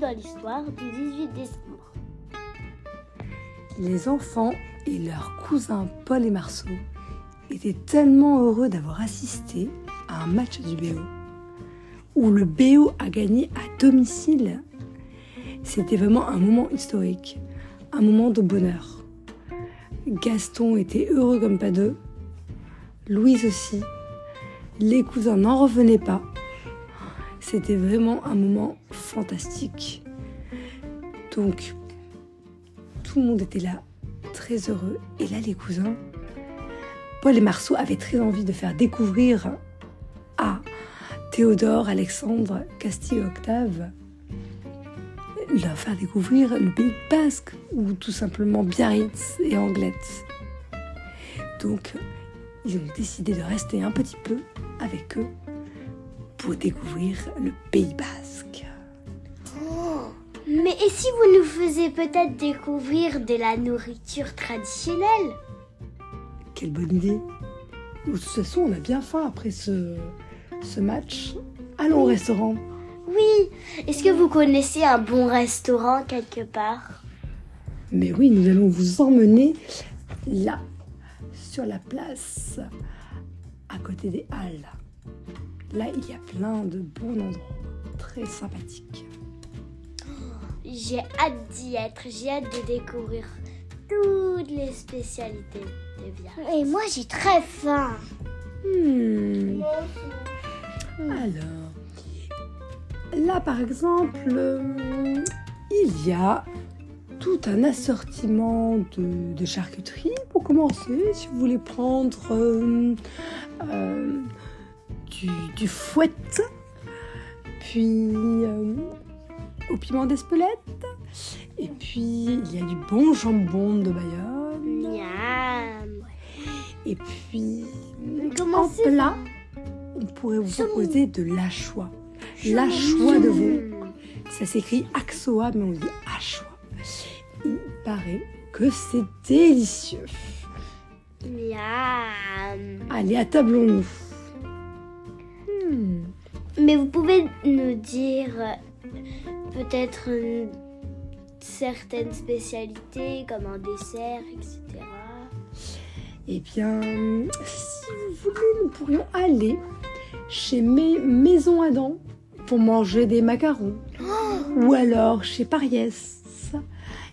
dans l'histoire du 18 décembre. Les enfants et leurs cousins Paul et Marceau étaient tellement heureux d'avoir assisté à un match du BO, où le BO a gagné à domicile. C'était vraiment un moment historique, un moment de bonheur. Gaston était heureux comme pas deux, Louise aussi. Les cousins n'en revenaient pas. C'était vraiment un moment fantastique. Donc, tout le monde était là, très heureux. Et là, les cousins, Paul et Marceau avaient très envie de faire découvrir à Théodore, Alexandre, Castille et Octave, leur faire découvrir le pays basque, ou tout simplement Biarritz et Anglette. Donc, ils ont décidé de rester un petit peu avec eux pour découvrir le Pays basque. Mais et si vous nous faisiez peut-être découvrir de la nourriture traditionnelle? Quelle bonne idée. De toute façon, on a bien faim après ce, ce match. Allons au restaurant. Oui. Est-ce que vous connaissez un bon restaurant quelque part? Mais oui, nous allons vous emmener là, sur la place, à côté des halles. Là, il y a plein de bons endroits, très sympathiques. J'ai hâte d'y être. J'ai hâte de découvrir toutes les spécialités de Biarritz. Et moi, j'ai très faim. Hmm. Alors, là par exemple, euh, il y a tout un assortiment de, de charcuterie pour commencer. Si vous voulez prendre euh, euh, du, du fouette, puis euh, au piment d'Espelette, et puis il y a du bon jambon de Bayonne, Miam. et puis Comment en plat, on pourrait vous proposer de l'achois. L'achois de veau. Ça s'écrit axoa, mais on dit achois. Il paraît que c'est délicieux. Miam. Allez, attablons-nous. Hmm. Mais vous pouvez nous dire peut-être une certaine spécialité comme un dessert, etc. Eh bien, si vous voulez, nous pourrions aller chez mes Maison Adam pour manger des macarons. Ou alors chez Pariès.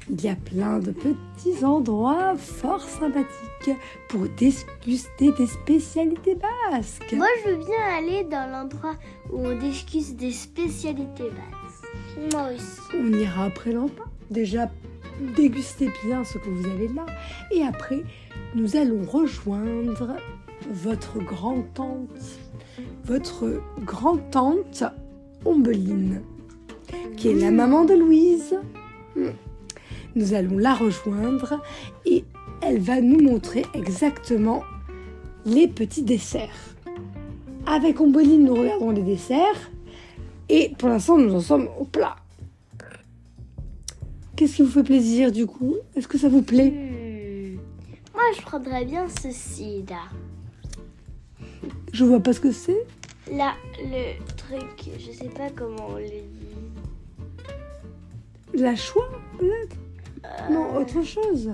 Il y a plein de petits endroits fort sympathiques pour déguster des spécialités basques. Moi, je veux bien aller dans l'endroit où on discute des spécialités basses. Moi aussi. On ira après l'empas. Déjà, dégustez bien ce que vous avez là. Et après, nous allons rejoindre votre grand-tante, votre grand-tante Ombeline, qui est la maman de Louise. Nous allons la rejoindre et elle va nous montrer exactement les petits desserts. Avec Ombeline, nous regardons les desserts. Et pour l'instant, nous en sommes au plat. Qu'est-ce qui vous fait plaisir du coup? Est-ce que ça vous plaît? Hmm. Moi, je prendrais bien ceci là. Je vois pas ce que c'est. Là, le truc, je sais pas comment on le dit. La choix peut-être? Non, autre chose.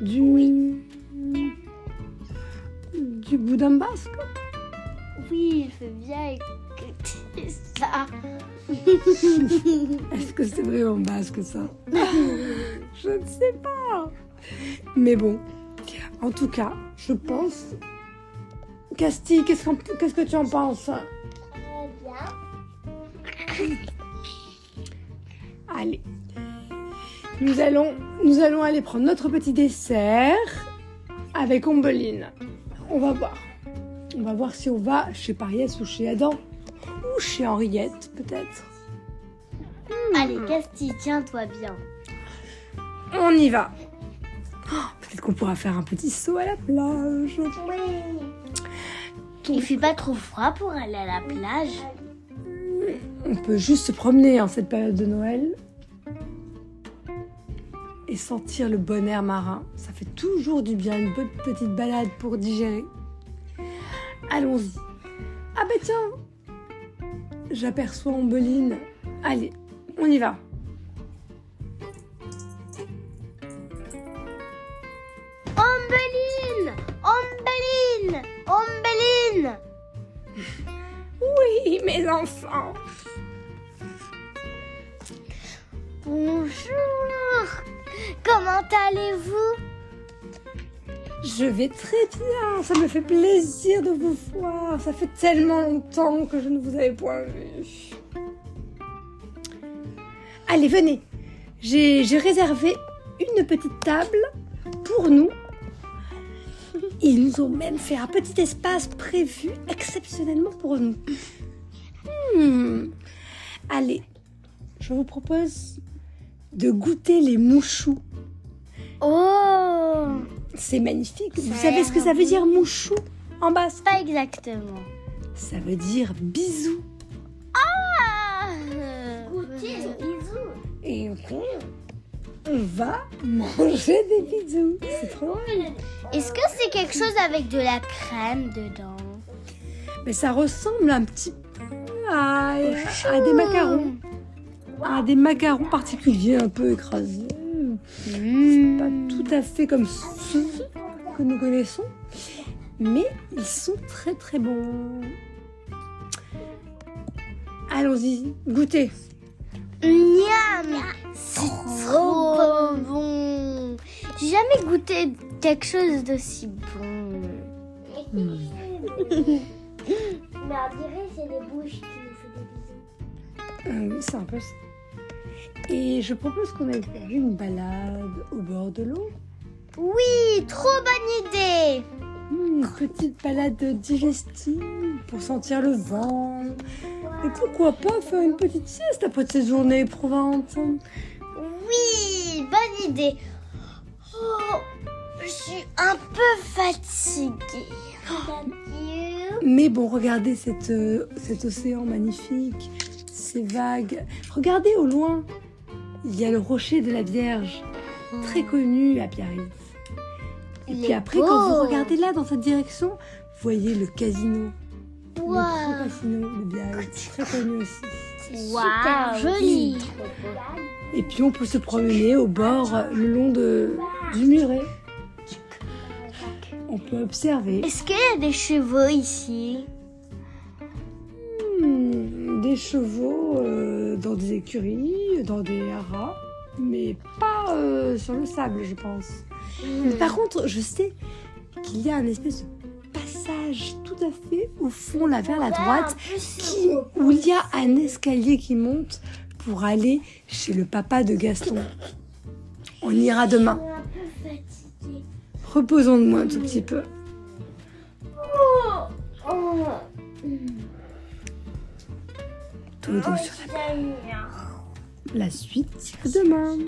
Du. Du boudin basque? Oui, il fait bien écouter ça. Est-ce que c'est vraiment basque ça? Je ne sais pas. Mais bon, en tout cas, je pense. Castille, qu'est-ce, qu'on- qu'est-ce que tu en penses? Allez. Nous allons, nous allons aller prendre notre petit dessert avec Ombeline. On va voir. On va voir si on va chez Pariès ou chez Adam. Ou chez Henriette, peut-être. Allez, Castille, tiens-toi bien. On y va. Oh, peut-être qu'on pourra faire un petit saut à la plage. Il fait pas trop froid pour aller à la plage. On peut juste se promener en cette période de Noël et sentir le bon air marin. Ça fait toujours du bien, une bonne petite balade pour digérer allons-y. Ah bah tiens, j'aperçois Ambeline. Allez, on y va. Ambeline Ambeline Ambeline Oui, mes enfants. Bonjour Comment allez-vous? Je vais très bien, ça me fait plaisir de vous voir. Ça fait tellement longtemps que je ne vous avais point vu. Allez, venez. J'ai réservé une petite table pour nous. Ils nous ont même fait un petit espace prévu exceptionnellement pour nous. Hmm. Allez, je vous propose de goûter les mouchous. Oh C'est magnifique. Vous Ça savez ce que ça veut dire mouchou en basque Pas exactement. Ça veut dire bisous. Ah Goûter bisous. Et on va manger des bisous. C'est trop drôle. Est-ce que c'est quelque chose avec de la crème dedans? Mais ça ressemble un petit peu à, à des macarons. À des macarons particuliers un peu écrasés. Pas tout à fait comme ceux que nous connaissons. Mais ils sont très très bons. Allons-y, goûtez. Miam C'est trop bon J'ai jamais goûté quelque chose d'aussi bon. Mais on dirait c'est les bouches qui nous font des bisous. Euh, oui, c'est un peu ça. Et je propose qu'on aille faire une balade au bord de l'eau. Oui, trop bonne idée Une petite balade digestive pour sentir le vent. Et pourquoi pas faire une petite sieste après cette journée éprouvante? Oui, bonne idée. Oh, je suis un peu fatiguée. Mais bon, regardez cette, euh, cet océan magnifique, ces vagues. Regardez au loin, il y a le rocher de la Vierge, très connu à Biarritz. Et puis après, quand vous regardez là, dans cette direction, vous voyez le casino. Le Wow. grand casino de Biarritz, très connu aussi. Super joli. Et puis on peut se promener au bord, le long de, du muret. On peut observer Est-ce qu'il y a des chevaux ici? Hmm, des chevaux euh, dans des écuries, dans des haras, mais pas euh, sur le sable, je pense. Mais Par contre, je sais qu'il y a un espèce de passage tout à fait au fond, là vers la droite, qui- où il y a un escalier qui monte pour aller chez le papa de Gaston. On ira demain. Reposons-nous un tout petit peu. Sur La suite demain.